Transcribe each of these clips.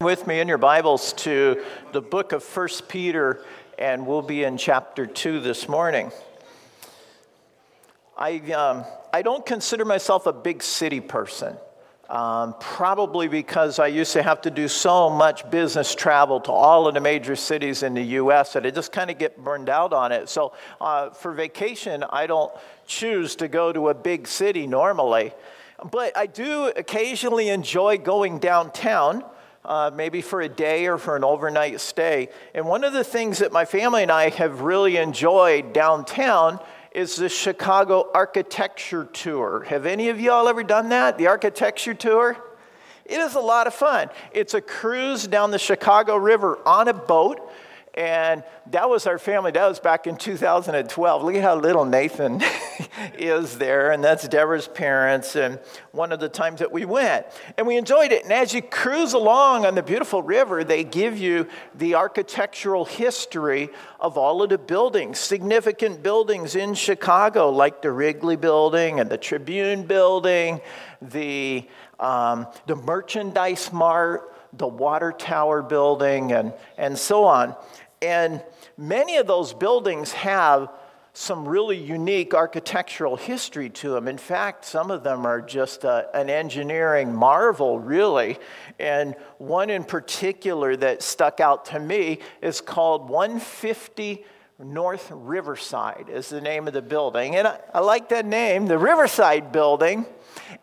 with me in your Bibles to the book of First Peter, and we'll be in chapter 2 this morning. I, um, I don't consider myself a big city person. Um, probably because I used to have to do so much business travel to all of the major cities in the US that I just kind of get burned out on it. So uh, for vacation, I don't choose to go to a big city normally. But I do occasionally enjoy going downtown. Uh, maybe for a day or for an overnight stay. And one of the things that my family and I have really enjoyed downtown is the Chicago Architecture Tour. Have any of y'all ever done that? The Architecture Tour? It is a lot of fun. It's a cruise down the Chicago River on a boat. And that was our family. That was back in 2012. Look at how little Nathan is there. And that's Deborah's parents. And one of the times that we went. And we enjoyed it. And as you cruise along on the beautiful river, they give you the architectural history of all of the buildings, significant buildings in Chicago, like the Wrigley Building and the Tribune Building, the, um, the Merchandise Mart the water tower building, and, and so on. And many of those buildings have some really unique architectural history to them. In fact, some of them are just a, uh, an engineering marvel, really. And one in particular that stuck out to me is called 150 North Riverside, is the name of the building. And I, I like that name, the Riverside Building.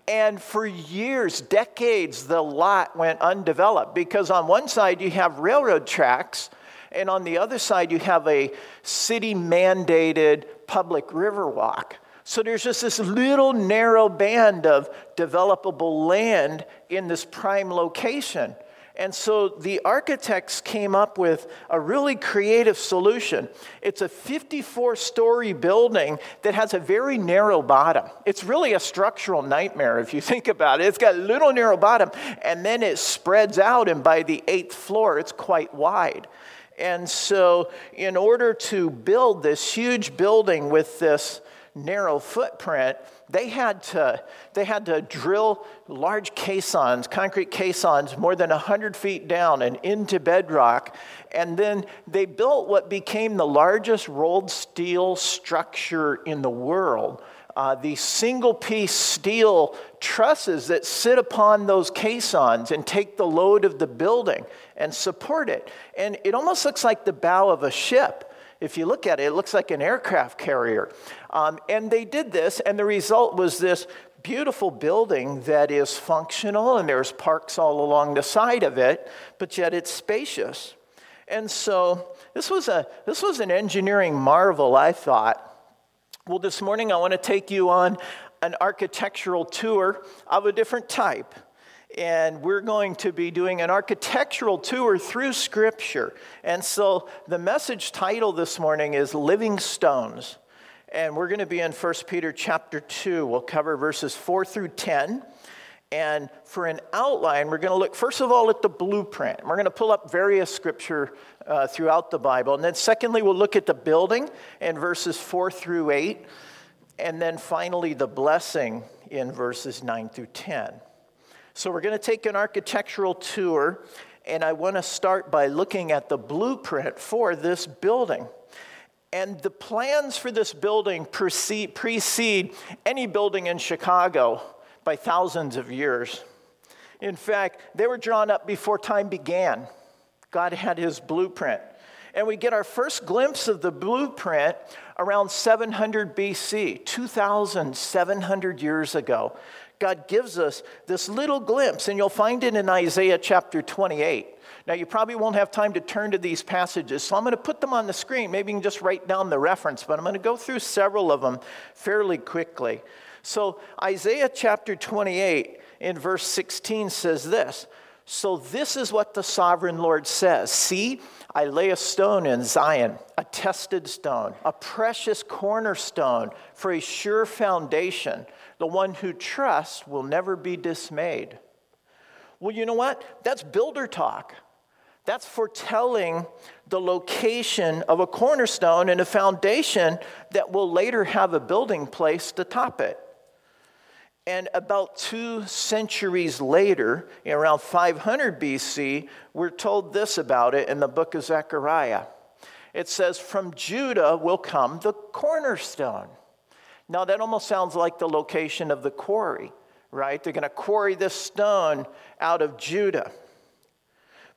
And for years, decades, the lot went undeveloped because on one side you have railroad tracks and on the other side, you have a city mandated public river walk. So there's just this little narrow band of developable land in this prime location. And so the architects came up with a really creative solution. It's a 54 story building that has a very narrow bottom. It's really a structural nightmare if you think about it. It's got a little narrow bottom, and then it spreads out, and by the eighth floor, it's quite wide. And so, in order to build this huge building with this narrow footprint, they had to, they had to drill large caissons, concrete caissons, more than 100 feet down and into bedrock. And then they built what became the largest rolled steel structure in the world uh, these single piece steel trusses that sit upon those caissons and take the load of the building and support it. And it almost looks like the bow of a ship. If you look at it, it looks like an aircraft carrier. Um, and they did this, and the result was this beautiful building that is functional, and there's parks all along the side of it, but yet it's spacious. And so this was, a, this was an engineering marvel, I thought. Well, this morning I want to take you on an architectural tour of a different type. And we're going to be doing an architectural tour through Scripture. And so the message title this morning is Living Stones. And we're going to be in 1 Peter chapter 2. We'll cover verses 4 through 10. And for an outline, we're going to look first of all at the blueprint. We're going to pull up various scripture uh, throughout the Bible. And then, secondly, we'll look at the building in verses 4 through 8. And then finally, the blessing in verses 9 through 10. So, we're going to take an architectural tour. And I want to start by looking at the blueprint for this building. And the plans for this building precede, precede any building in Chicago by thousands of years. In fact, they were drawn up before time began. God had his blueprint. And we get our first glimpse of the blueprint around 700 BC, 2,700 years ago. God gives us this little glimpse, and you'll find it in Isaiah chapter 28. Now, you probably won't have time to turn to these passages, so I'm going to put them on the screen. Maybe you can just write down the reference, but I'm going to go through several of them fairly quickly. So, Isaiah chapter 28 in verse 16 says this So, this is what the sovereign Lord says See, I lay a stone in Zion, a tested stone, a precious cornerstone for a sure foundation. The one who trusts will never be dismayed. Well, you know what? That's builder talk. That's foretelling the location of a cornerstone and a foundation that will later have a building placed atop it. And about two centuries later, around 500 BC, we're told this about it in the book of Zechariah. It says, From Judah will come the cornerstone. Now, that almost sounds like the location of the quarry, right? They're going to quarry this stone out of Judah.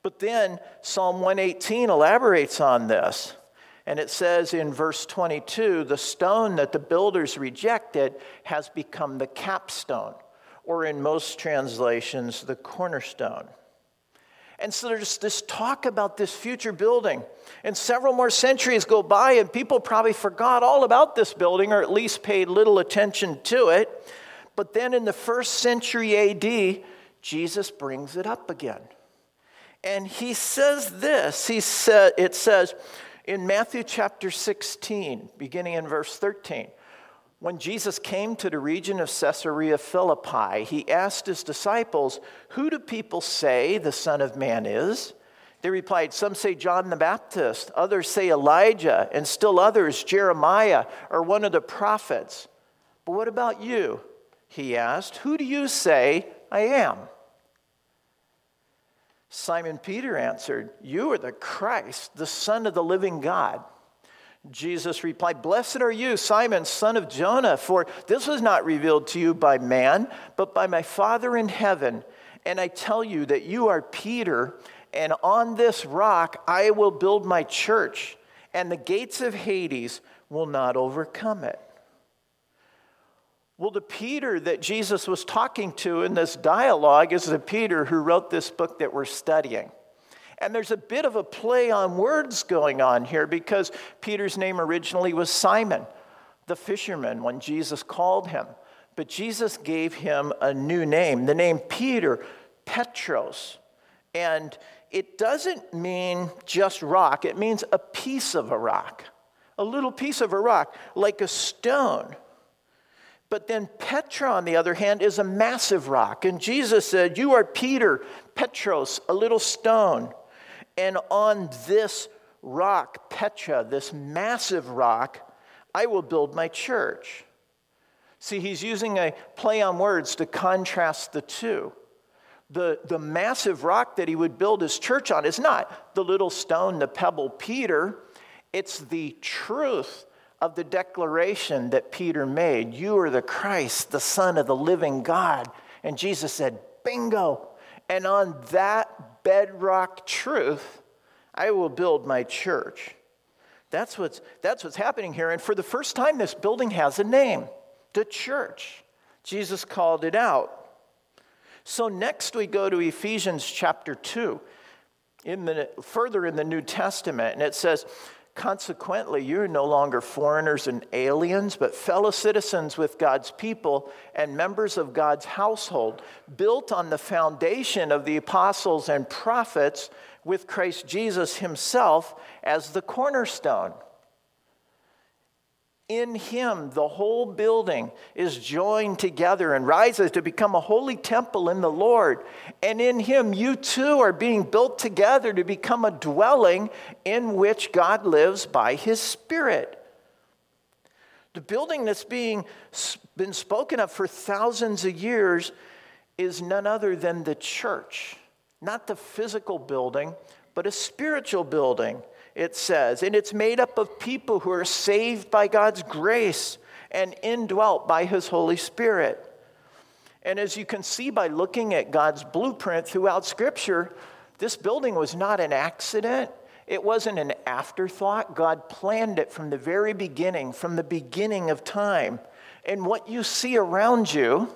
But then Psalm 118 elaborates on this. And it says in verse 22 the stone that the builders rejected has become the capstone, or in most translations, the cornerstone. And so there's this talk about this future building. And several more centuries go by, and people probably forgot all about this building, or at least paid little attention to it. But then in the first century AD, Jesus brings it up again. And he says this he said, it says, in Matthew chapter 16, beginning in verse 13, when Jesus came to the region of Caesarea Philippi, he asked his disciples, Who do people say the Son of Man is? They replied, Some say John the Baptist, others say Elijah, and still others Jeremiah or one of the prophets. But what about you? He asked, Who do you say I am? Simon Peter answered, You are the Christ, the Son of the living God. Jesus replied, Blessed are you, Simon, son of Jonah, for this was not revealed to you by man, but by my Father in heaven. And I tell you that you are Peter, and on this rock I will build my church, and the gates of Hades will not overcome it. Well, the Peter that Jesus was talking to in this dialogue is the Peter who wrote this book that we're studying. And there's a bit of a play on words going on here because Peter's name originally was Simon, the fisherman, when Jesus called him. But Jesus gave him a new name, the name Peter, Petros. And it doesn't mean just rock, it means a piece of a rock, a little piece of a rock, like a stone. But then Petra, on the other hand, is a massive rock. And Jesus said, You are Peter, Petros, a little stone. And on this rock, Petra, this massive rock, I will build my church. See, he's using a play on words to contrast the two. The, the massive rock that he would build his church on is not the little stone, the pebble, Peter. It's the truth of the declaration that Peter made You are the Christ, the Son of the living God. And Jesus said, Bingo. And on that bedrock truth, I will build my church. That's what's, that's what's happening here. And for the first time, this building has a name the church. Jesus called it out. So next we go to Ephesians chapter 2, in the, further in the New Testament, and it says, Consequently, you're no longer foreigners and aliens, but fellow citizens with God's people and members of God's household, built on the foundation of the apostles and prophets, with Christ Jesus himself as the cornerstone. In him, the whole building is joined together and rises to become a holy temple in the Lord. And in him, you too are being built together to become a dwelling in which God lives by his Spirit. The building that's being been spoken of for thousands of years is none other than the church, not the physical building, but a spiritual building it says. And it's made up of people who are saved by God's grace and indwelt by His Holy Spirit. And as you can see by looking at God's blueprint throughout Scripture, this building was not an accident. It wasn't an afterthought. God planned it from the very beginning, from the beginning of time. And what you see around you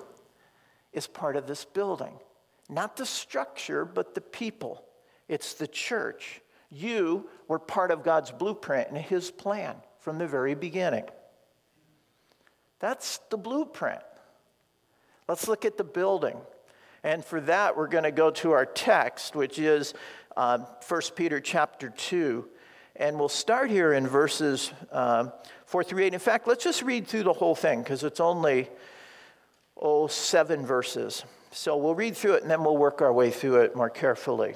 is part of this building. Not the structure, but the people. It's the church. You were part of God's blueprint and His plan from the very beginning. That's the blueprint. Let's look at the building. And for that, we're going to go to our text, which is uh, 1 Peter chapter 2. And we'll start here in verses uh, 4 through 8. In fact, let's just read through the whole thing because it's only, oh, seven verses. So we'll read through it and then we'll work our way through it more carefully.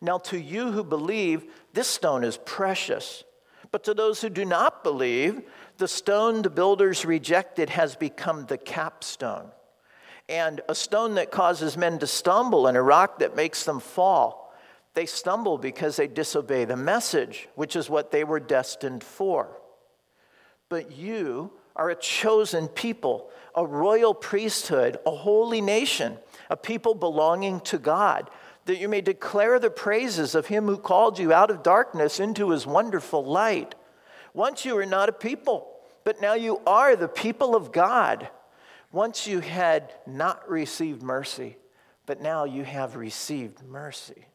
Now, to you who believe, this stone is precious. But to those who do not believe, the stone the builders rejected has become the capstone, and a stone that causes men to stumble, and a rock that makes them fall. They stumble because they disobey the message, which is what they were destined for. But you are a chosen people, a royal priesthood, a holy nation, a people belonging to God that you may declare the praises of him who called you out of darkness into his wonderful light. Once you were not a people, but now you are the people of God. Once you had not received mercy, but now you have received mercy.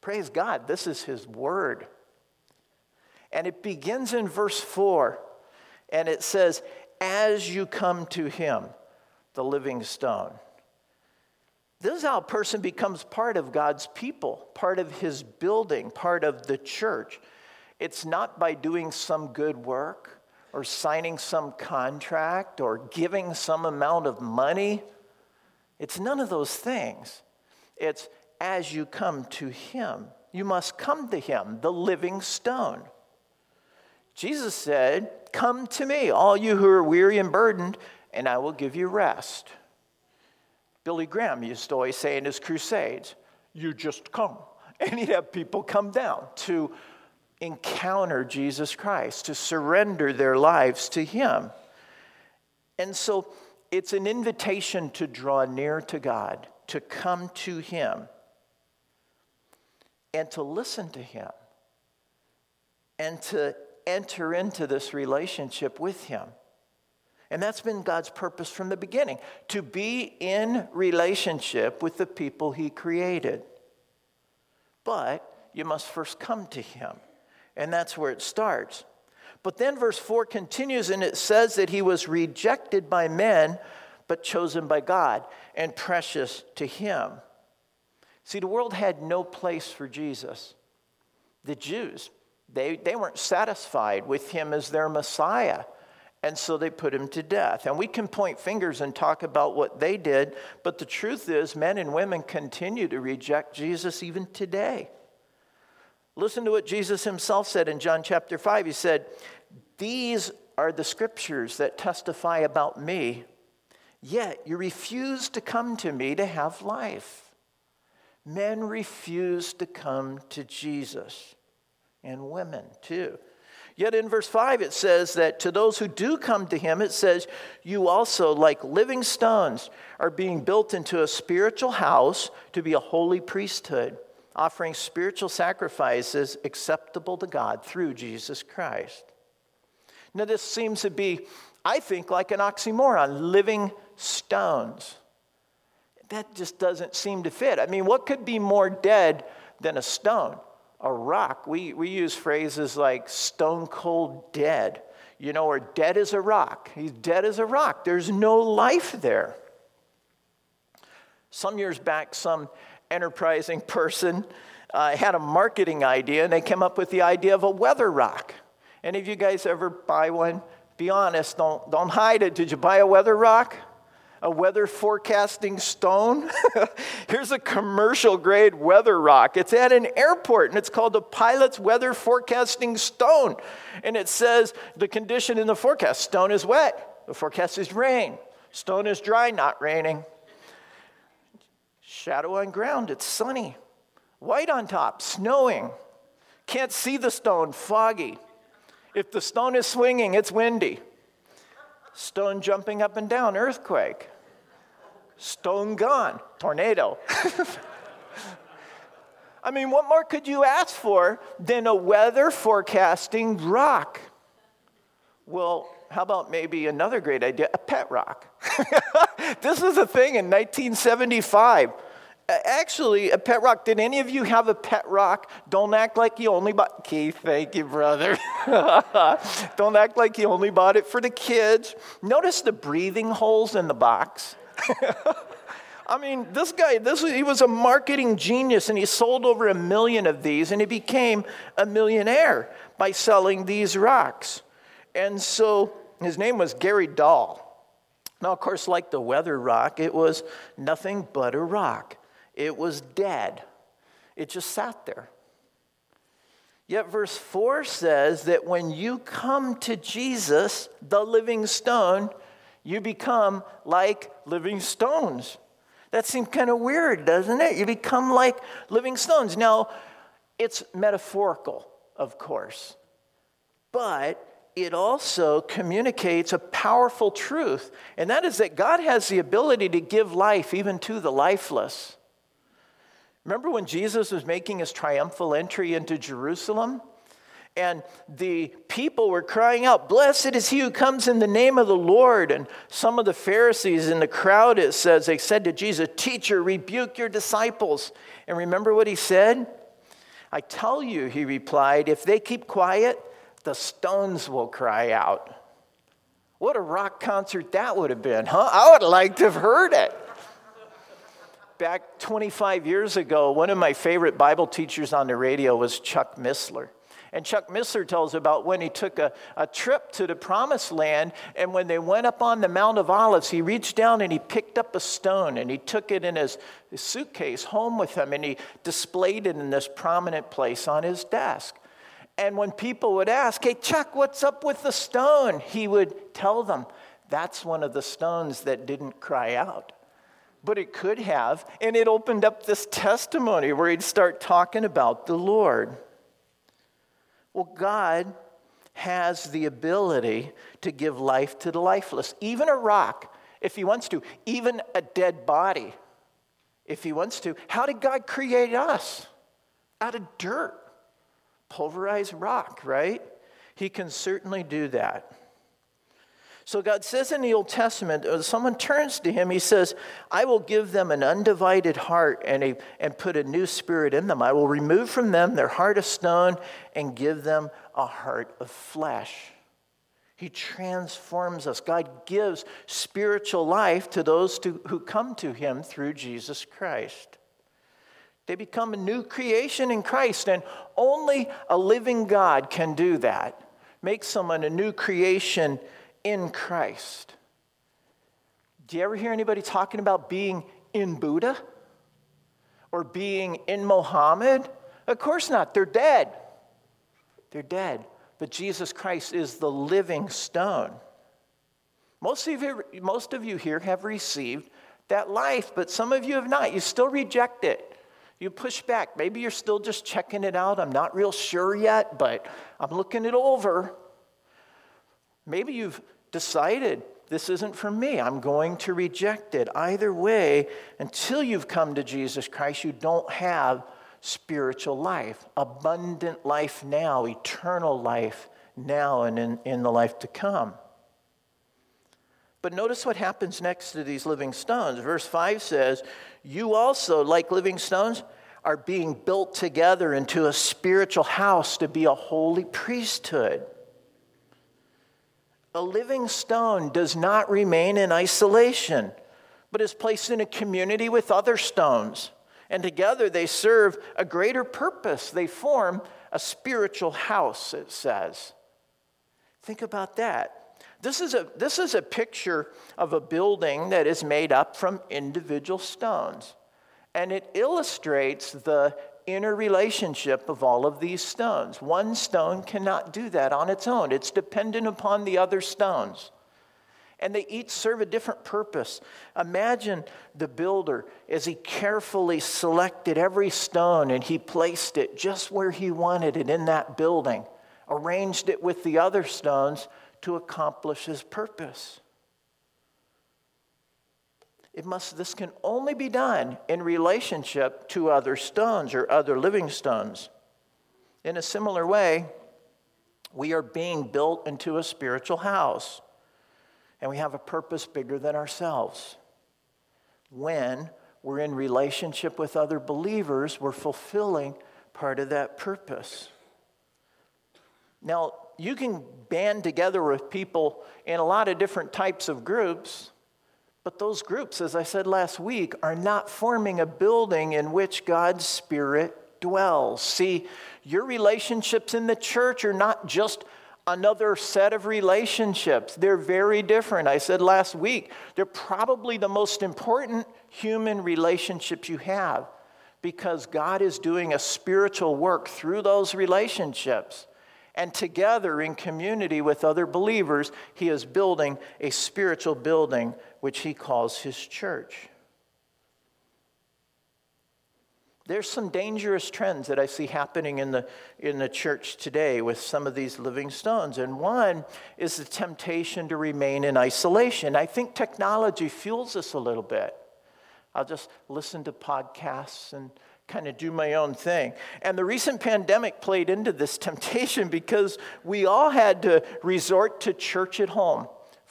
Praise God, this is his word. And it begins in verse 4, and it says, As you come to him, the living stone. This is how a person becomes part of God's people, part of his building, part of the church. It's not by doing some good work or signing some contract or giving some amount of money. It's none of those things. It's as you come to him. You must come to him, the living stone. Jesus said, Come to me, all you who are weary and burdened, and I will give you rest. Billy Graham used to always say in his crusades, You just come. And he'd have people come down to encounter Jesus Christ, to surrender their lives to Him. And so it's an invitation to draw near to God, to come to Him, and to listen to Him, and to enter into this relationship with Him. And that's been God's purpose from the beginning to be in relationship with the people He created. But you must first come to Him. And that's where it starts. But then verse 4 continues and it says that He was rejected by men, but chosen by God and precious to Him. See, the world had no place for Jesus. The Jews, they, they weren't satisfied with Him as their Messiah. And so they put him to death. And we can point fingers and talk about what they did, but the truth is, men and women continue to reject Jesus even today. Listen to what Jesus himself said in John chapter 5. He said, These are the scriptures that testify about me, yet you refuse to come to me to have life. Men refuse to come to Jesus, and women too. Yet in verse 5, it says that to those who do come to him, it says, You also, like living stones, are being built into a spiritual house to be a holy priesthood, offering spiritual sacrifices acceptable to God through Jesus Christ. Now, this seems to be, I think, like an oxymoron living stones. That just doesn't seem to fit. I mean, what could be more dead than a stone? A rock. We, we use phrases like stone cold dead, you know, or dead as a rock. He's dead as a rock. There's no life there. Some years back, some enterprising person uh, had a marketing idea and they came up with the idea of a weather rock. Any of you guys ever buy one? Be honest, don't, don't hide it. Did you buy a weather rock? A weather forecasting stone. Here's a commercial grade weather rock. It's at an airport and it's called the pilot's weather forecasting stone. And it says the condition in the forecast stone is wet, the forecast is rain. Stone is dry, not raining. Shadow on ground, it's sunny. White on top, snowing. Can't see the stone, foggy. If the stone is swinging, it's windy. Stone jumping up and down, earthquake. Stone gone, tornado. I mean, what more could you ask for than a weather forecasting rock? Well, how about maybe another great idea? A pet rock. this was a thing in 1975. Actually, a pet rock. Did any of you have a pet rock? Don't act like you only bought Keith. Thank you, brother. Don't act like you only bought it for the kids. Notice the breathing holes in the box. I mean, this guy, this he was a marketing genius, and he sold over a million of these, and he became a millionaire by selling these rocks. And so his name was Gary Dahl. Now, of course, like the weather rock, it was nothing but a rock. It was dead. It just sat there. Yet, verse 4 says that when you come to Jesus, the living stone, you become like living stones. That seems kind of weird, doesn't it? You become like living stones. Now, it's metaphorical, of course, but it also communicates a powerful truth, and that is that God has the ability to give life even to the lifeless. Remember when Jesus was making his triumphal entry into Jerusalem? And the people were crying out, Blessed is he who comes in the name of the Lord. And some of the Pharisees in the crowd, it says, they said to Jesus, Teacher, rebuke your disciples. And remember what he said? I tell you, he replied, if they keep quiet, the stones will cry out. What a rock concert that would have been, huh? I would like to have heard it. Back 25 years ago, one of my favorite Bible teachers on the radio was Chuck Missler. And Chuck Missler tells about when he took a, a trip to the promised land, and when they went up on the Mount of Olives, he reached down and he picked up a stone and he took it in his, his suitcase home with him and he displayed it in this prominent place on his desk. And when people would ask, Hey, Chuck, what's up with the stone? He would tell them, That's one of the stones that didn't cry out. But it could have. And it opened up this testimony where he'd start talking about the Lord. Well, God has the ability to give life to the lifeless, even a rock, if He wants to, even a dead body, if He wants to. How did God create us? Out of dirt, pulverized rock, right? He can certainly do that. So God says in the Old Testament, when someone turns to him, he says, I will give them an undivided heart and, a, and put a new spirit in them. I will remove from them their heart of stone and give them a heart of flesh. He transforms us. God gives spiritual life to those to, who come to him through Jesus Christ. They become a new creation in Christ, and only a living God can do that. Make someone a new creation in Christ. Do you ever hear anybody talking about being in Buddha or being in Mohammed? Of course not. They're dead. They're dead. But Jesus Christ is the living stone. Most of, you, most of you here have received that life, but some of you have not. You still reject it. You push back. Maybe you're still just checking it out. I'm not real sure yet, but I'm looking it over. Maybe you've decided this isn't for me. I'm going to reject it. Either way, until you've come to Jesus Christ, you don't have spiritual life, abundant life now, eternal life now, and in, in the life to come. But notice what happens next to these living stones. Verse 5 says, You also, like living stones, are being built together into a spiritual house to be a holy priesthood a living stone does not remain in isolation, but is placed in a community with other stones. And together they serve a greater purpose. They form a spiritual house, it says. Think about that. This is, a, this is a picture of a building that is made up from individual stones. And it illustrates the inner relationship of all of these stones. One stone cannot do that on its own, it's dependent upon the other stones. And they each serve a different purpose. Imagine the builder as he carefully selected every stone and he placed it just where he wanted it in that building, arranged it with the other stones to accomplish his purpose. It must, this can only be done in relationship to other stones or other living stones. In a similar way, we are being built into a spiritual house, and we have a purpose bigger than ourselves when we're in relationship with other believers, we're fulfilling part of that purpose. Now, you can band together with people in a lot of different types of groups, but those groups, as I said last week, are not forming a building in which God's Spirit dwells. See, your relationships in the church are not just another set of relationships. They're very different. I said last week, they're probably the most important human relationships you have because God is doing a spiritual work through those relationships. And together in community with other believers, He is building a spiritual building which He calls His church. There's some dangerous trends that I see happening in the, in the church today with some of these living stones. And one is the temptation to remain in isolation. I think technology fuels this a little bit. I'll just listen to podcasts and kind of do my own thing. And the recent pandemic played into this temptation because we all had to resort to church at home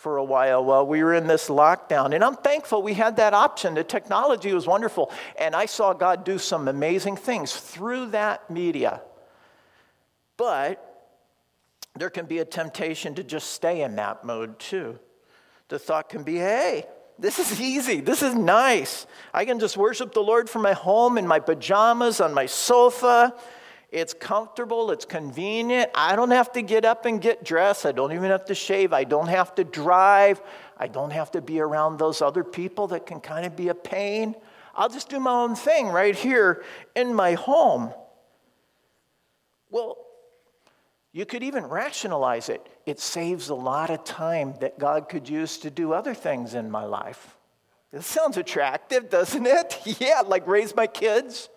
for a while while we were in this lockdown. And I'm thankful we had that option. The technology was wonderful. And I saw God do some amazing things through that media. But there can be a temptation to just stay in that mode too. The thought can be hey, this is easy. This is nice. I can just worship the Lord from my home in my pajamas on my sofa it's comfortable, it's convenient. I don't have to get up and get dressed. I don't even have to shave. I don't have to drive. I don't have to be around those other people that can kind of be a pain. I'll just do my own thing right here in my home. Well, you could even rationalize it. It saves a lot of time that God could use to do other things in my life. It sounds attractive, doesn't it? yeah, like raise my kids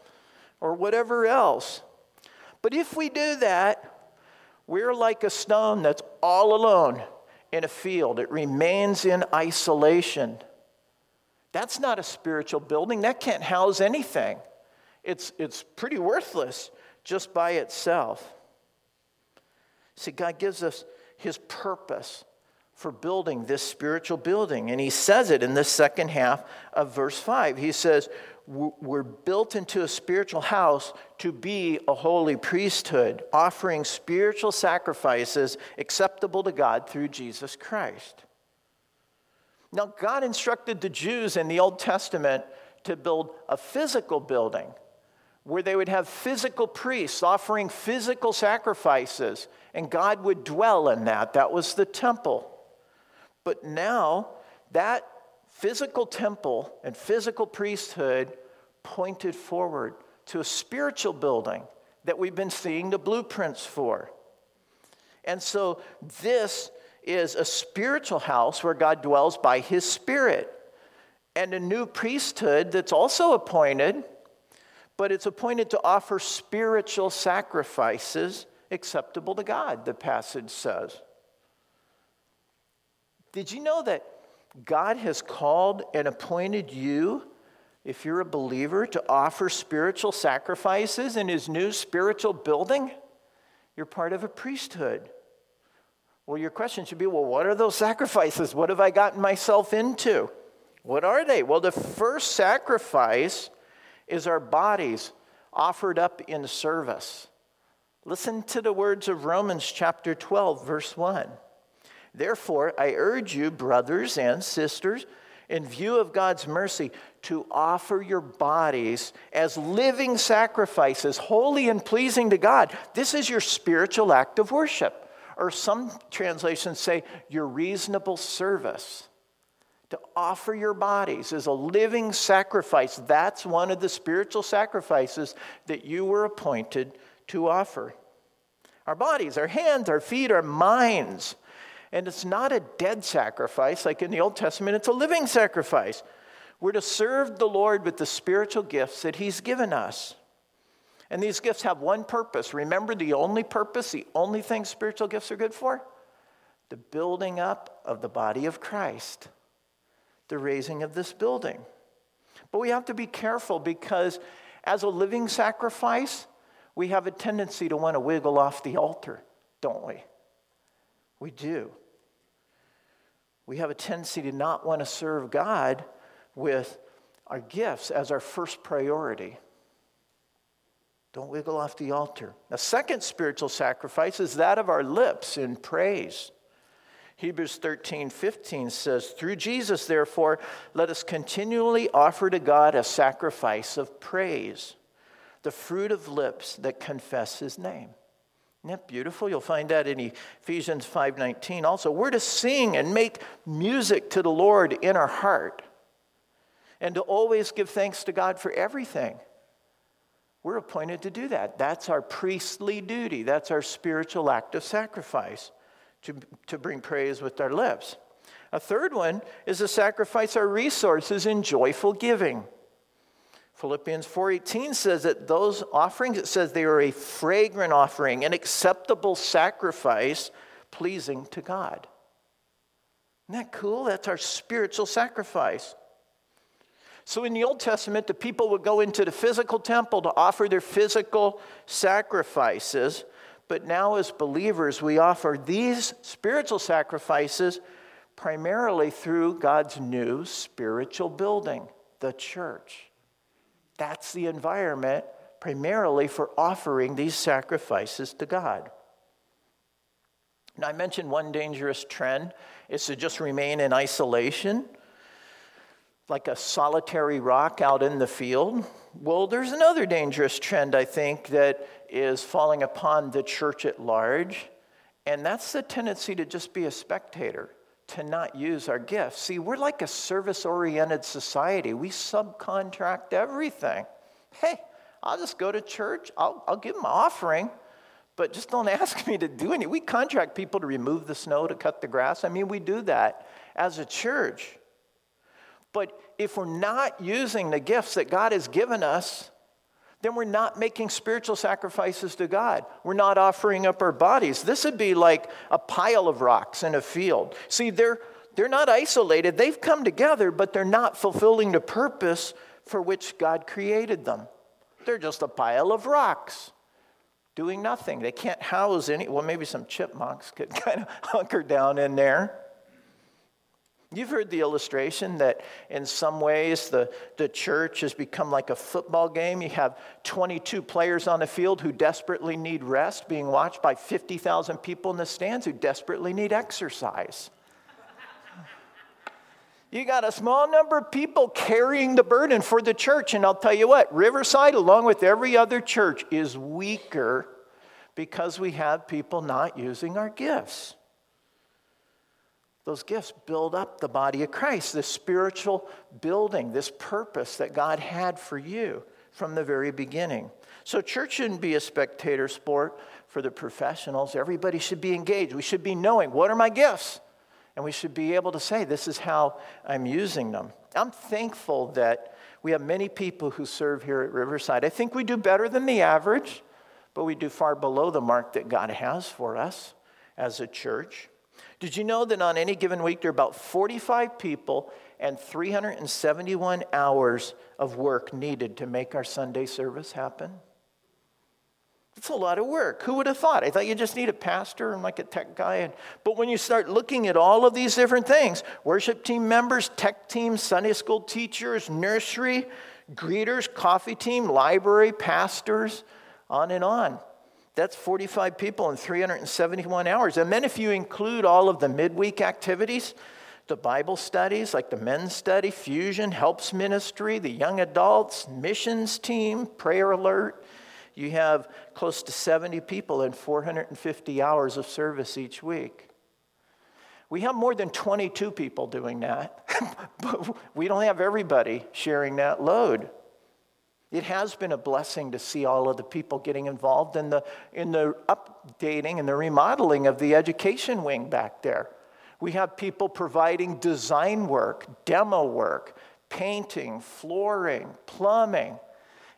or whatever else. But if we do that, we're like a stone that's all alone in a field, it remains in isolation. That's not a spiritual building, that can't house anything. It's, it's pretty worthless just by itself. See, God gives us His purpose for building this spiritual building. And He says it in the second half of verse 5. He says, we're built into a spiritual house to be a holy priesthood, offering spiritual sacrifices acceptable to God through Jesus Christ. Now, God instructed the Jews in the Old Testament to build a physical building where they would have physical priests offering physical sacrifices, and God would dwell in that. That was the temple. But now, that physical temple and physical priesthood pointed forward to a spiritual building that we've been seeing the blueprints for. And so this is a spiritual house where God dwells by his spirit and a new priesthood that's also appointed, but it's appointed to offer spiritual sacrifices acceptable to God, the passage says. Did you know that God has called and appointed you, if you're a believer, to offer spiritual sacrifices in his new spiritual building. You're part of a priesthood. Well, your question should be well, what are those sacrifices? What have I gotten myself into? What are they? Well, the first sacrifice is our bodies offered up in service. Listen to the words of Romans chapter 12, verse 1. Therefore, I urge you, brothers and sisters, in view of God's mercy, to offer your bodies as living sacrifices, holy and pleasing to God. This is your spiritual act of worship. Or some translations say your reasonable service. To offer your bodies as a living sacrifice. That's one of the spiritual sacrifices that you were appointed to offer. Our bodies, our hands, our feet, our minds and it's not a dead sacrifice like in the Old Testament, it's a living sacrifice. We're to serve the Lord with the spiritual gifts that He's given us. And these gifts have one purpose. Remember the only purpose, the only thing spiritual gifts are good for? The building up of the body of Christ, the raising of this building. But we have to be careful because as a living sacrifice, we have a tendency to want to wiggle off the altar, don't we? We do we have a tendency to not want to serve God with our gifts as our first priority. Don't wiggle off the altar. The second spiritual sacrifice is that of our lips in praise. Hebrews 13, 15 says, Through Jesus, therefore, let us continually offer to God a sacrifice of praise, the fruit of lips that confess his name. Isn't that beautiful? You'll find that in Ephesians 5:19. Also, we're to sing and make music to the Lord in our heart and to always give thanks to God for everything. We're appointed to do that. That's our priestly duty. That's our spiritual act of sacrifice to, to bring praise with our lips. A third one is to sacrifice our resources in joyful giving. Philippians 4:18 says that those offerings it says they are a fragrant offering, an acceptable sacrifice pleasing to God. Isn't that cool? That's our spiritual sacrifice. So in the Old Testament, the people would go into the physical temple to offer their physical sacrifices. But now, as believers, we offer these spiritual sacrifices primarily through God's new spiritual building, the church. That's the environment primarily for offering these sacrifices to God. Now, I mentioned one dangerous trend is to just remain in isolation like a solitary rock out in the field. Well, there's another dangerous trend, I think, that is falling upon the church at large, and that's the tendency to just be a spectator, to not use our gifts. See, we're like a service oriented society, we subcontract everything. Hey, I'll just go to church, I'll, I'll give them an offering. But just don't ask me to do any. We contract people to remove the snow, to cut the grass. I mean, we do that as a church. But if we're not using the gifts that God has given us, then we're not making spiritual sacrifices to God. We're not offering up our bodies. This would be like a pile of rocks in a field. See, they're, they're not isolated, they've come together, but they're not fulfilling the purpose for which God created them. They're just a pile of rocks doing nothing. They can't house any, well, maybe some chipmunks could kind of hunker down in there. You've heard the illustration that in some ways the, the church has become like a football game. You have 22 players on the field who desperately need rest, being watched by 50,000 people in the stands who desperately need exercise. You got a small number of people carrying the burden for the church. And I'll tell you what, Riverside, along with every other church, is weaker because we have people not using our gifts. Those gifts build up the body of Christ, this spiritual building, this purpose that God had for you from the very beginning. So, church shouldn't be a spectator sport for the professionals. Everybody should be engaged. We should be knowing what are my gifts? And we should be able to say, this is how I'm using them. I'm thankful that we have many people who serve here at Riverside. I think we do better than the average, but we do far below the mark that God has for us as a church. Did you know that on any given week there are about 45 people and 371 hours of work needed to make our Sunday service happen? That's a lot of work. Who would have thought? I thought you just need a pastor and like a tech guy. And, but when you start looking at all of these different things worship team members, tech team, Sunday school teachers, nursery, greeters, coffee team, library, pastors, on and on that's 45 people in 371 hours. And then if you include all of the midweek activities, the Bible studies like the men's study, fusion, helps ministry, the young adults, missions team, prayer alert, you have close to 70 people in 450 hours of service each week. We have more than 22 people doing that, but we don't have everybody sharing that load. It has been a blessing to see all of the people getting involved in the, in the updating and the remodeling of the education wing back there. We have people providing design work, demo work, painting, flooring, plumbing.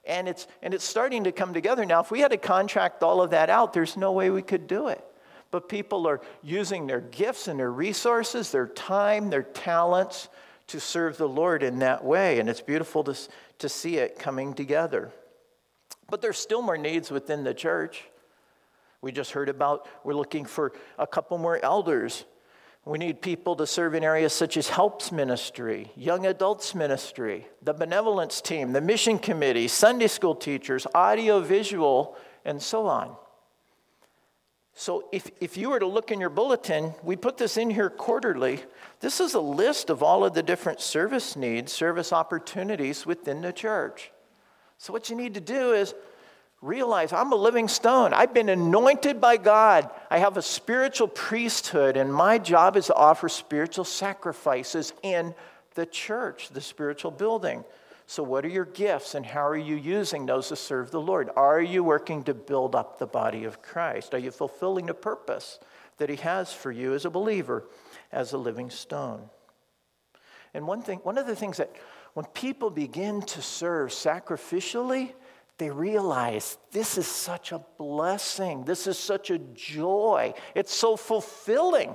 And it's, and it's starting to come together now. If we had to contract all of that out, there's no way we could do it. But people are using their gifts and their resources, their time, their talents to serve the Lord in that way. And it's beautiful to, to see it coming together. But there's still more needs within the church. We just heard about we're looking for a couple more elders. We need people to serve in areas such as helps ministry, young adults ministry, the benevolence team, the mission committee, Sunday school teachers, audio visual, and so on. So, if, if you were to look in your bulletin, we put this in here quarterly. This is a list of all of the different service needs, service opportunities within the church. So, what you need to do is realize I'm a living stone. I've been anointed by God. I have a spiritual priesthood, and my job is to offer spiritual sacrifices in the church, the spiritual building. So, what are your gifts, and how are you using those to serve the Lord? Are you working to build up the body of Christ? Are you fulfilling the purpose that He has for you as a believer, as a living stone? And one thing, one of the things that when people begin to serve sacrificially, they realize this is such a blessing. This is such a joy. It's so fulfilling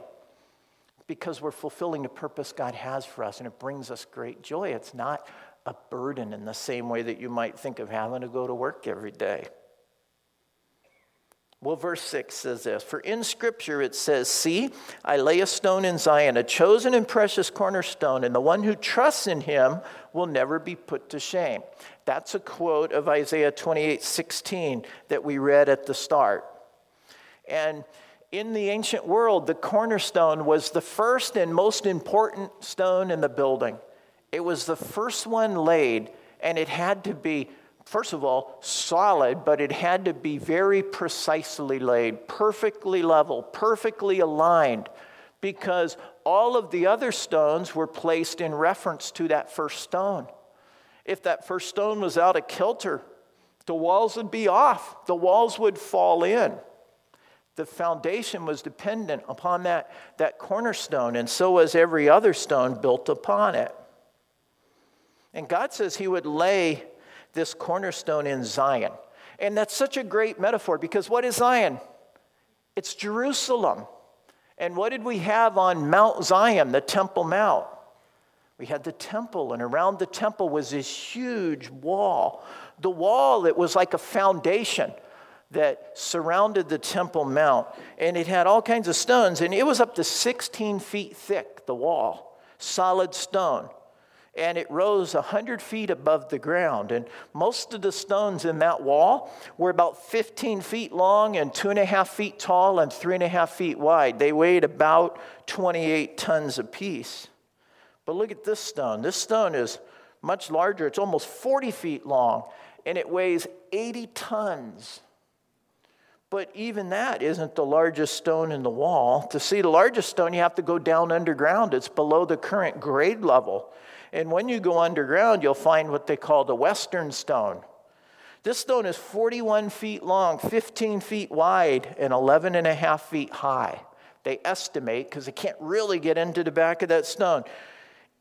because we're fulfilling the purpose God has for us and it brings us great joy. It's not a burden in the same way that you might think of having to go to work every day. Well, verse 6 says this For in Scripture it says, See, I lay a stone in Zion, a chosen and precious cornerstone, and the one who trusts in him will never be put to shame. That's a quote of Isaiah 28 16 that we read at the start. And in the ancient world, the cornerstone was the first and most important stone in the building. It was the first one laid, and it had to be first of all, solid, but it had to be very precisely laid, perfectly level, perfectly aligned, because all of the other stones were placed in reference to that first stone. If that first stone was out of kilter, the walls would be off, the walls would fall in. The foundation was dependent upon that, that cornerstone, and so was every other stone built upon it. And God says He would lay this cornerstone in Zion. And that's such a great metaphor because what is Zion? It's Jerusalem. And what did we have on Mount Zion, the Temple Mount? We had the temple, and around the temple was this huge wall. The wall that was like a foundation that surrounded the Temple Mount, and it had all kinds of stones, and it was up to 16 feet thick, the wall, solid stone and it rose 100 feet above the ground. And most of the stones in that wall were about 15 feet long and two and a half feet tall and three and a half feet wide. They weighed about 28 tons apiece. But look at this stone. This stone is much larger, it's almost 40 feet long, and it weighs 80 tons. But even that isn't the largest stone in the wall. To see the largest stone, you have to go down underground. It's below the current grade level. And when you go underground, you'll find what they call the Western Stone. This stone is 41 feet long, 15 feet wide, and 11 and a half feet high. They estimate, because they can't really get into the back of that stone,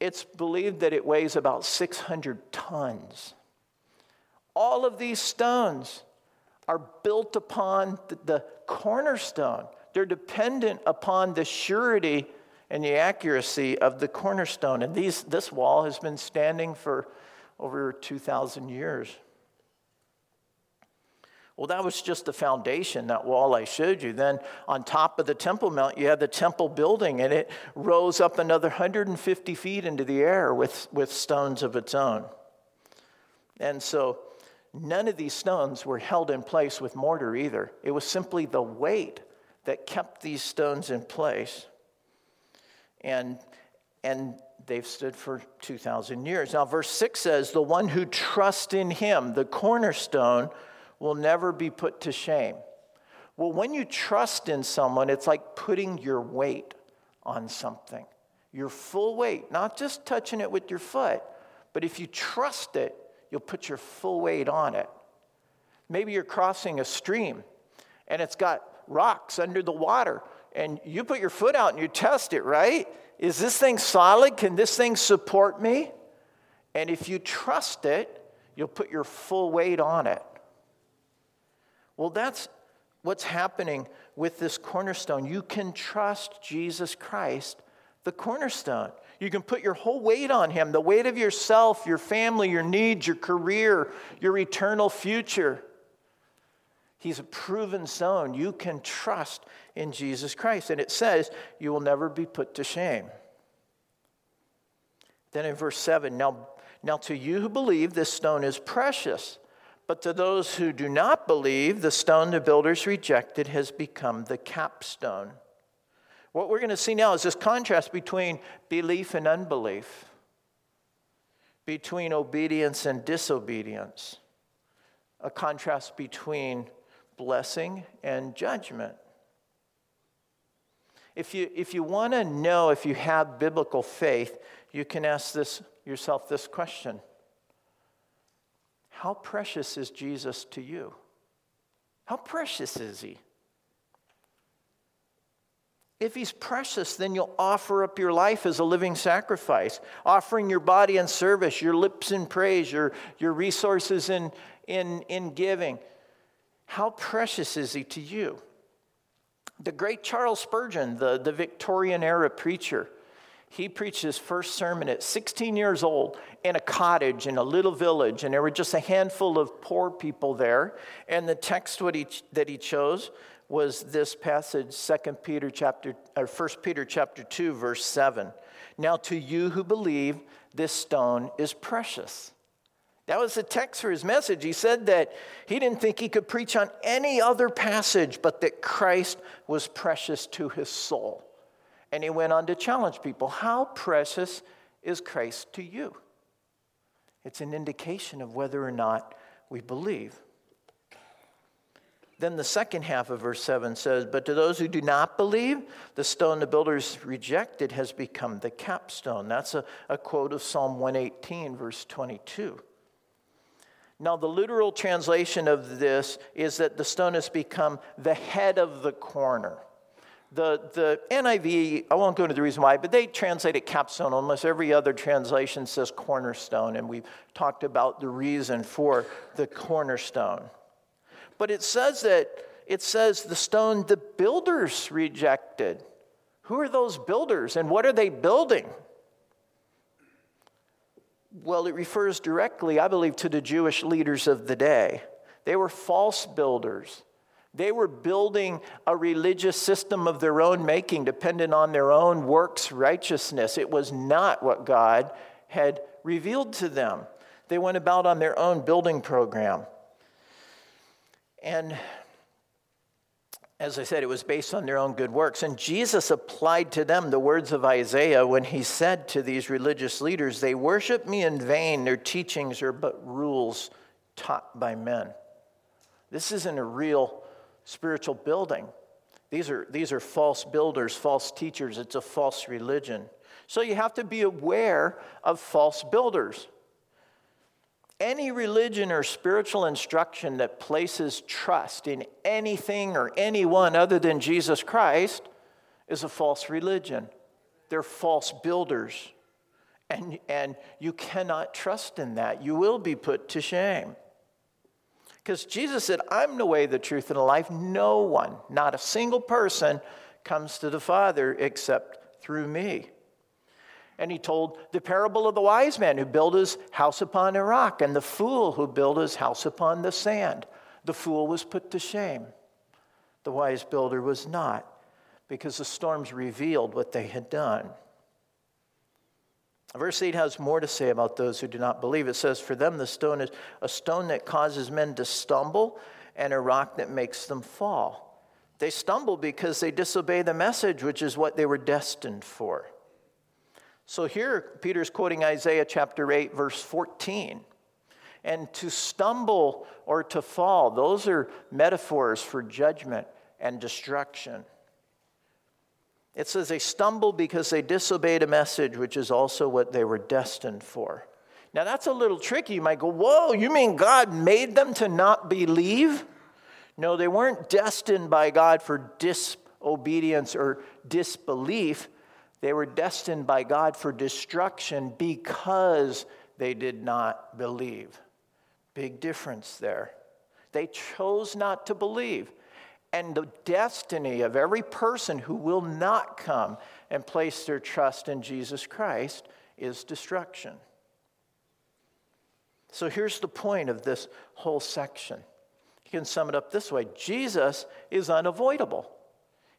it's believed that it weighs about 600 tons. All of these stones are built upon the cornerstone. They're dependent upon the surety and the accuracy of the cornerstone. And these, this wall has been standing for over 2,000 years. Well, that was just the foundation, that wall I showed you. Then on top of the Temple Mount, you had the temple building, and it rose up another 150 feet into the air with, with stones of its own. And so none of these stones were held in place with mortar either. It was simply the weight that kept these stones in place and, and they've stood for 2,000 years. Now, verse 6 says, The one who trusts in him, the cornerstone, will never be put to shame. Well, when you trust in someone, it's like putting your weight on something. Your full weight, not just touching it with your foot, but if you trust it, you'll put your full weight on it. Maybe you're crossing a stream and it's got rocks under the water and you put your foot out and you test it, right? Is this thing solid? Can this thing support me? And if you trust it, you'll put your full weight on it. Well, that's what's happening with this cornerstone. You can trust Jesus Christ, the cornerstone. You can put your whole weight on Him the weight of yourself, your family, your needs, your career, your eternal future. He's a proven stone. You can trust in Jesus Christ. And it says, you will never be put to shame. Then in verse 7, now, now to you who believe, this stone is precious. But to those who do not believe, the stone the builders rejected has become the capstone. What we're going to see now is this contrast between belief and unbelief, between obedience and disobedience, a contrast between blessing and judgment. If you, if you want to know if you have biblical faith, you can ask this, yourself this question How precious is Jesus to you? How precious is he? If he's precious, then you'll offer up your life as a living sacrifice, offering your body in service, your lips in praise, your, your resources in, in, in giving. How precious is he to you? The great Charles Spurgeon, the, the Victorian era preacher, he preached his first sermon at 16 years old in a cottage in a little village, and there were just a handful of poor people there. And the text he, that he chose was this passage, 2 Peter chapter, or 1 Peter chapter 2, verse 7. Now to you who believe, this stone is precious. That was the text for his message. He said that he didn't think he could preach on any other passage, but that Christ was precious to his soul. And he went on to challenge people How precious is Christ to you? It's an indication of whether or not we believe. Then the second half of verse 7 says, But to those who do not believe, the stone the builders rejected has become the capstone. That's a, a quote of Psalm 118, verse 22. Now, the literal translation of this is that the stone has become the head of the corner. The, the NIV, I won't go into the reason why, but they translate it capstone. Almost every other translation says cornerstone, and we've talked about the reason for the cornerstone. But it says that it says the stone the builders rejected. Who are those builders and what are they building? Well, it refers directly, I believe, to the Jewish leaders of the day. They were false builders. They were building a religious system of their own making, dependent on their own works righteousness. It was not what God had revealed to them. They went about on their own building program. And as I said, it was based on their own good works. And Jesus applied to them the words of Isaiah when he said to these religious leaders, They worship me in vain. Their teachings are but rules taught by men. This isn't a real spiritual building. These are, these are false builders, false teachers. It's a false religion. So you have to be aware of false builders. Any religion or spiritual instruction that places trust in anything or anyone other than Jesus Christ is a false religion. They're false builders. And, and you cannot trust in that. You will be put to shame. Because Jesus said, I'm the way, the truth, and the life. No one, not a single person, comes to the Father except through me. And he told the parable of the wise man who built his house upon a rock and the fool who built his house upon the sand. The fool was put to shame. The wise builder was not, because the storms revealed what they had done. Verse 8 has more to say about those who do not believe. It says, For them, the stone is a stone that causes men to stumble and a rock that makes them fall. They stumble because they disobey the message, which is what they were destined for. So here, Peter's quoting Isaiah chapter 8, verse 14. And to stumble or to fall, those are metaphors for judgment and destruction. It says they stumble because they disobeyed a message, which is also what they were destined for. Now that's a little tricky. You might go, Whoa, you mean God made them to not believe? No, they weren't destined by God for disobedience or disbelief. They were destined by God for destruction because they did not believe. Big difference there. They chose not to believe. And the destiny of every person who will not come and place their trust in Jesus Christ is destruction. So here's the point of this whole section You can sum it up this way Jesus is unavoidable.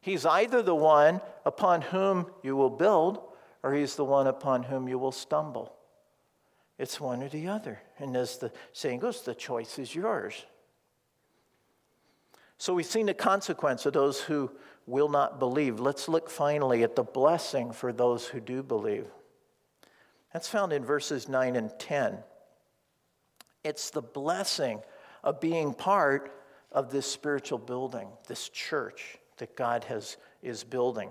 He's either the one upon whom you will build, or he's the one upon whom you will stumble. It's one or the other. And as the saying goes, the choice is yours. So we've seen the consequence of those who will not believe. Let's look finally at the blessing for those who do believe. That's found in verses 9 and 10. It's the blessing of being part of this spiritual building, this church that God has, is building.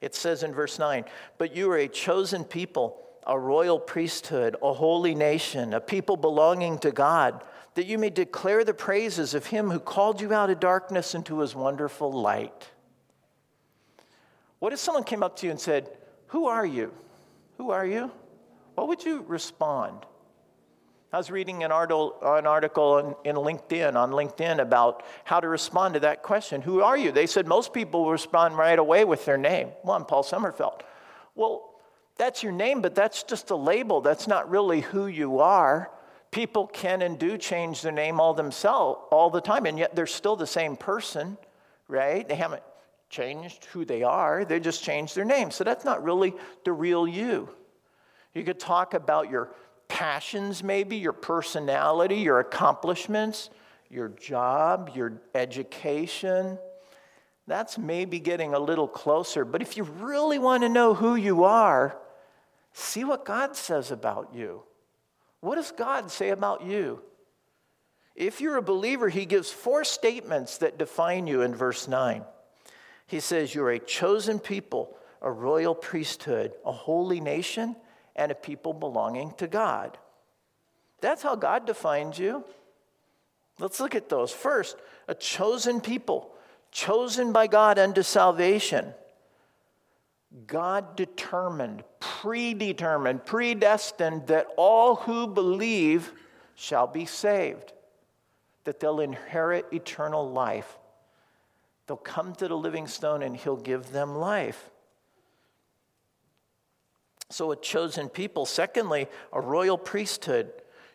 It says in verse 9, But you are a chosen people, a royal priesthood, a holy nation, a people belonging to God, that you may declare the praises of him who called you out of darkness into his wonderful light. What if someone came up to you and said, Who are you? Who are you? What would you respond? I was reading an article, an article in, LinkedIn, on LinkedIn, about how to respond to that question Who are you? They said most people respond right away with their name. Well, I'm Paul Sommerfeld. Well, that's your name, but that's just a label. That's not really who you are. People can and do change their name all themselves all the time, and yet they're still the same person, right? They haven't changed who they are, they just changed their name. So that's not really the real you. You could talk about your passions, maybe, your personality, your accomplishments, your job, your education. That's maybe getting a little closer. But if you really want to know who you are, see what God says about you. What does God say about you? If you're a believer, he gives four statements that define you in verse 9. He says, You're a chosen people, a royal priesthood, a holy nation, and a people belonging to God. That's how God defines you. Let's look at those. First, a chosen people, chosen by God unto salvation. God determined, predetermined, predestined that all who believe shall be saved, that they'll inherit eternal life. They'll come to the living stone and he'll give them life. So, a chosen people. Secondly, a royal priesthood.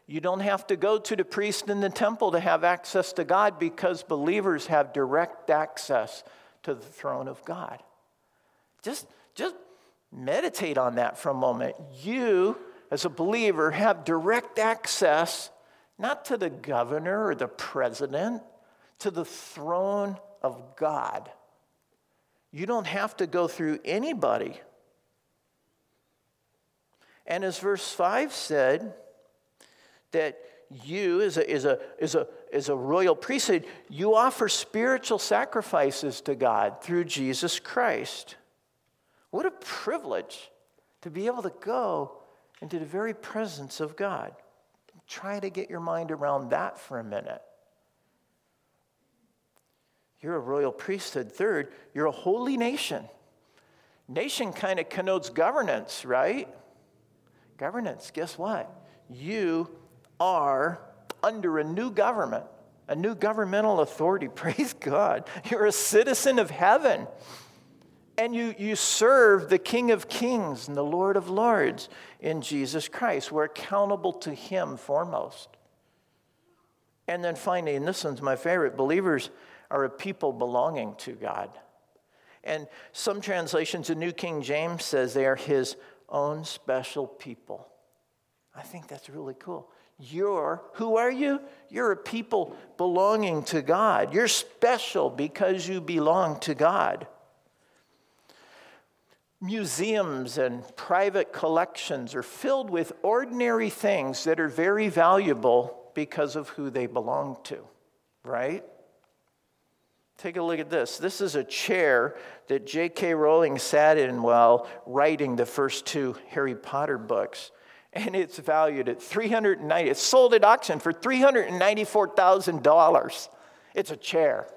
You don't have to go to the priest in the temple to have access to God because believers have direct access to the throne of God. Just, just meditate on that for a moment. You, as a believer, have direct access not to the governor or the president, to the throne of God. You don't have to go through anybody and as verse 5 said, that you, as a, as a, as a, a royal priesthood, you offer spiritual sacrifices to God through Jesus Christ. What a privilege to be able to go into the very presence of God. Try to get your mind around that for a minute. You're a royal priesthood. Third, you're a holy nation. Nation kind of connotes governance, right? Governance, guess what? You are under a new government, a new governmental authority. Praise God. You're a citizen of heaven. And you, you serve the King of Kings and the Lord of Lords in Jesus Christ. We're accountable to Him foremost. And then finally, and this one's my favorite believers are a people belonging to God. And some translations, the New King James says they are His own special people. I think that's really cool. You're, who are you? You're a people belonging to God. You're special because you belong to God. Museums and private collections are filled with ordinary things that are very valuable because of who they belong to, right? Take a look at this. This is a chair that J.K. Rowling sat in while writing the first two Harry Potter books. And it's valued at 390. It's sold at auction for $394,000. It's a chair.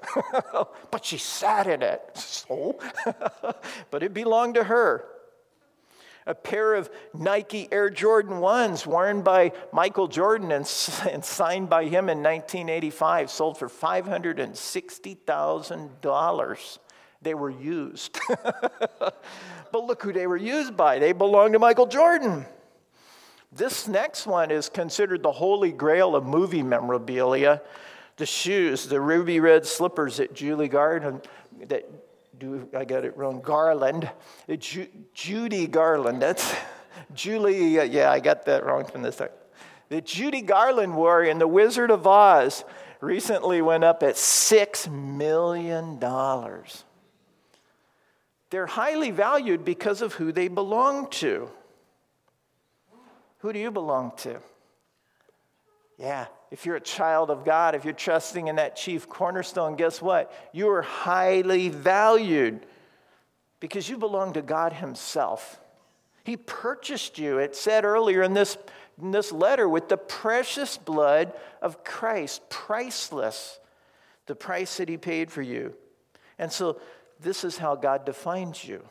but she sat in it. So, but it belonged to her a pair of Nike Air Jordan 1s worn by Michael Jordan and, and signed by him in 1985, sold for $560,000. They were used. but look who they were used by. They belong to Michael Jordan. This next one is considered the holy grail of movie memorabilia. The shoes, the ruby red slippers that Julie Garden, that do I got it wrong? Garland, Ju, Judy Garland. That's Julie. Uh, yeah, I got that wrong from the start. That Judy Garland wore in The Wizard of Oz recently went up at six million dollars. They're highly valued because of who they belong to. Who do you belong to? Yeah, if you're a child of God, if you're trusting in that chief cornerstone, guess what? You are highly valued because you belong to God Himself. He purchased you, it said earlier in this, in this letter, with the precious blood of Christ, priceless, the price that He paid for you. And so this is how God defines you.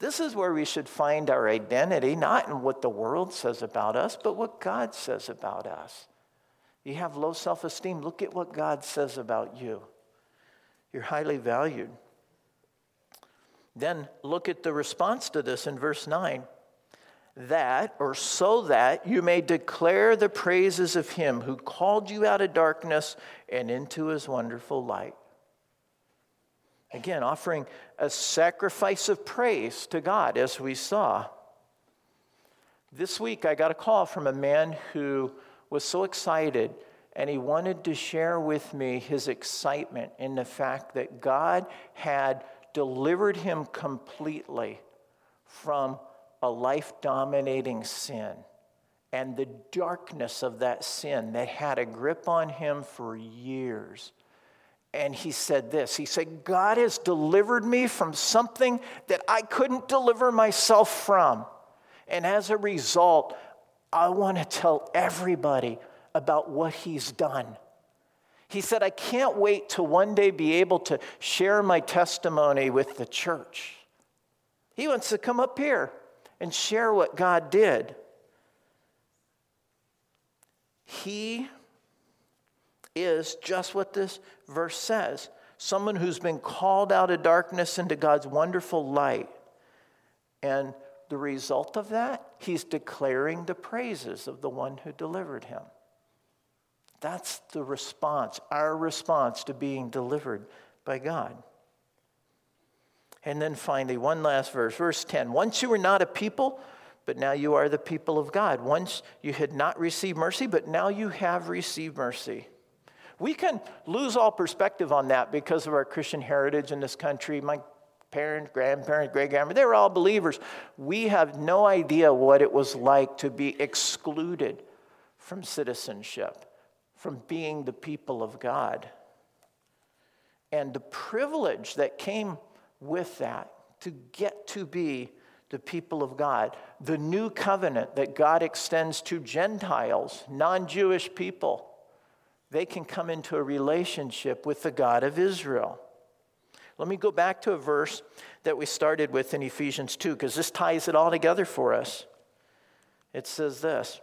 This is where we should find our identity, not in what the world says about us, but what God says about us. You have low self esteem, look at what God says about you. You're highly valued. Then look at the response to this in verse 9 that, or so that you may declare the praises of him who called you out of darkness and into his wonderful light. Again, offering a sacrifice of praise to God, as we saw. This week, I got a call from a man who was so excited and he wanted to share with me his excitement in the fact that God had delivered him completely from a life dominating sin and the darkness of that sin that had a grip on him for years. And he said this He said, God has delivered me from something that I couldn't deliver myself from. And as a result, I want to tell everybody about what he's done. He said, I can't wait to one day be able to share my testimony with the church. He wants to come up here and share what God did. He is just what this verse says someone who's been called out of darkness into God's wonderful light. And the result of that, he's declaring the praises of the one who delivered him. That's the response, our response to being delivered by God. And then finally, one last verse, verse 10. Once you were not a people, but now you are the people of God. Once you had not received mercy, but now you have received mercy. We can lose all perspective on that because of our Christian heritage in this country. My parents, grandparents, great grandparents, they were all believers. We have no idea what it was like to be excluded from citizenship, from being the people of God. And the privilege that came with that to get to be the people of God, the new covenant that God extends to Gentiles, non Jewish people they can come into a relationship with the God of Israel. Let me go back to a verse that we started with in Ephesians 2, because this ties it all together for us. It says this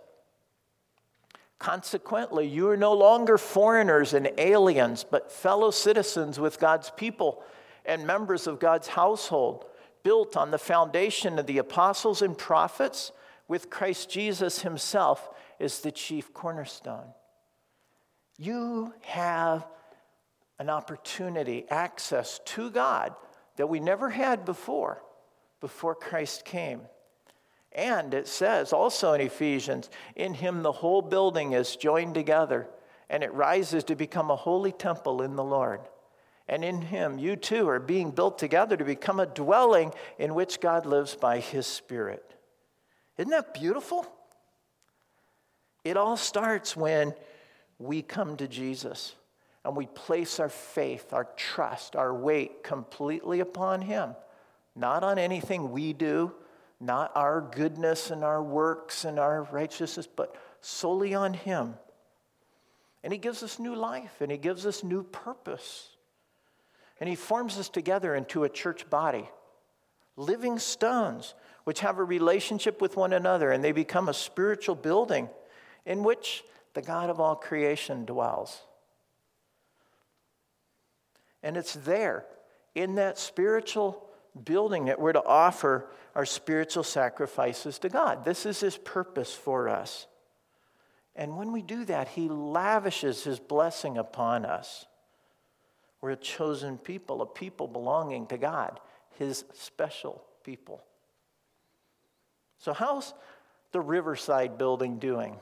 Consequently, you are no longer foreigners and aliens, but fellow citizens with God's people and members of God's household, built on the foundation of the apostles and prophets, with Christ Jesus himself as the chief cornerstone. You have an opportunity, access to God that we never had before, before Christ came. And it says also in Ephesians, in him the whole building is joined together and it rises to become a holy temple in the Lord. And in him you too are being built together to become a dwelling in which God lives by his Spirit. Isn't that beautiful? It all starts when we come to Jesus and we place our faith, our trust, our weight completely upon Him, not on anything we do, not our goodness and our works and our righteousness, but solely on Him. And He gives us new life and He gives us new purpose. And He forms us together into a church body, living stones which have a relationship with one another, and they become a spiritual building in which the God of all creation dwells. And it's there, in that spiritual building, that we're to offer our spiritual sacrifices to God. This is His purpose for us. And when we do that, He lavishes His blessing upon us. We're a chosen people, a people belonging to God, His special people. So, how's the Riverside building doing?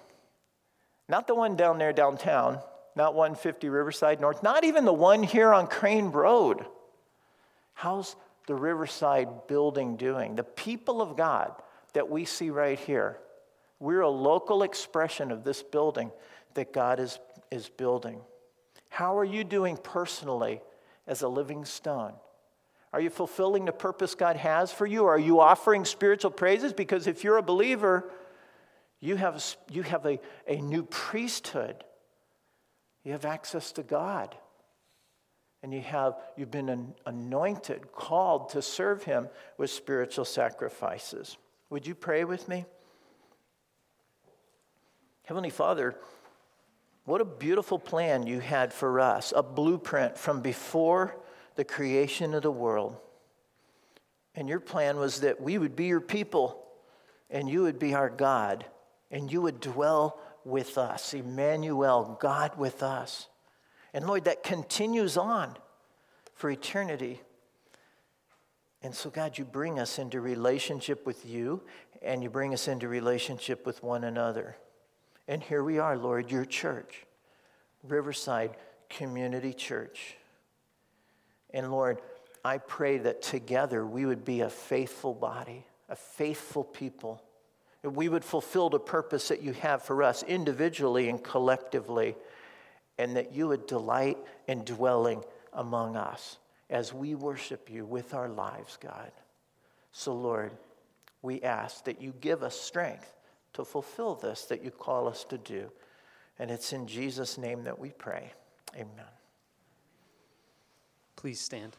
Not the one down there downtown, not 150 Riverside North, not even the one here on Crane Road. How's the Riverside building doing? The people of God that we see right here, we're a local expression of this building that God is, is building. How are you doing personally as a living stone? Are you fulfilling the purpose God has for you? Are you offering spiritual praises? Because if you're a believer, you have, you have a, a new priesthood. You have access to God. And you have you've been anointed called to serve him with spiritual sacrifices. Would you pray with me? Heavenly father what a beautiful plan you had for us a blueprint from before the creation of the world. And your plan was that we would be your people and you would be our god and you would dwell with us emmanuel god with us and Lord, that continues on for eternity. And so, God, you bring us into relationship with you and you bring us into relationship with one another. And here we are, Lord, your church, Riverside Community Church. And Lord, I pray that together we would be a faithful body, a faithful people. We would fulfill the purpose that you have for us individually and collectively and that you would delight in dwelling among us as we worship you with our lives, God. So, Lord, we ask that you give us strength to fulfill this that you call us to do. And it's in Jesus' name that we pray. Amen. Please stand.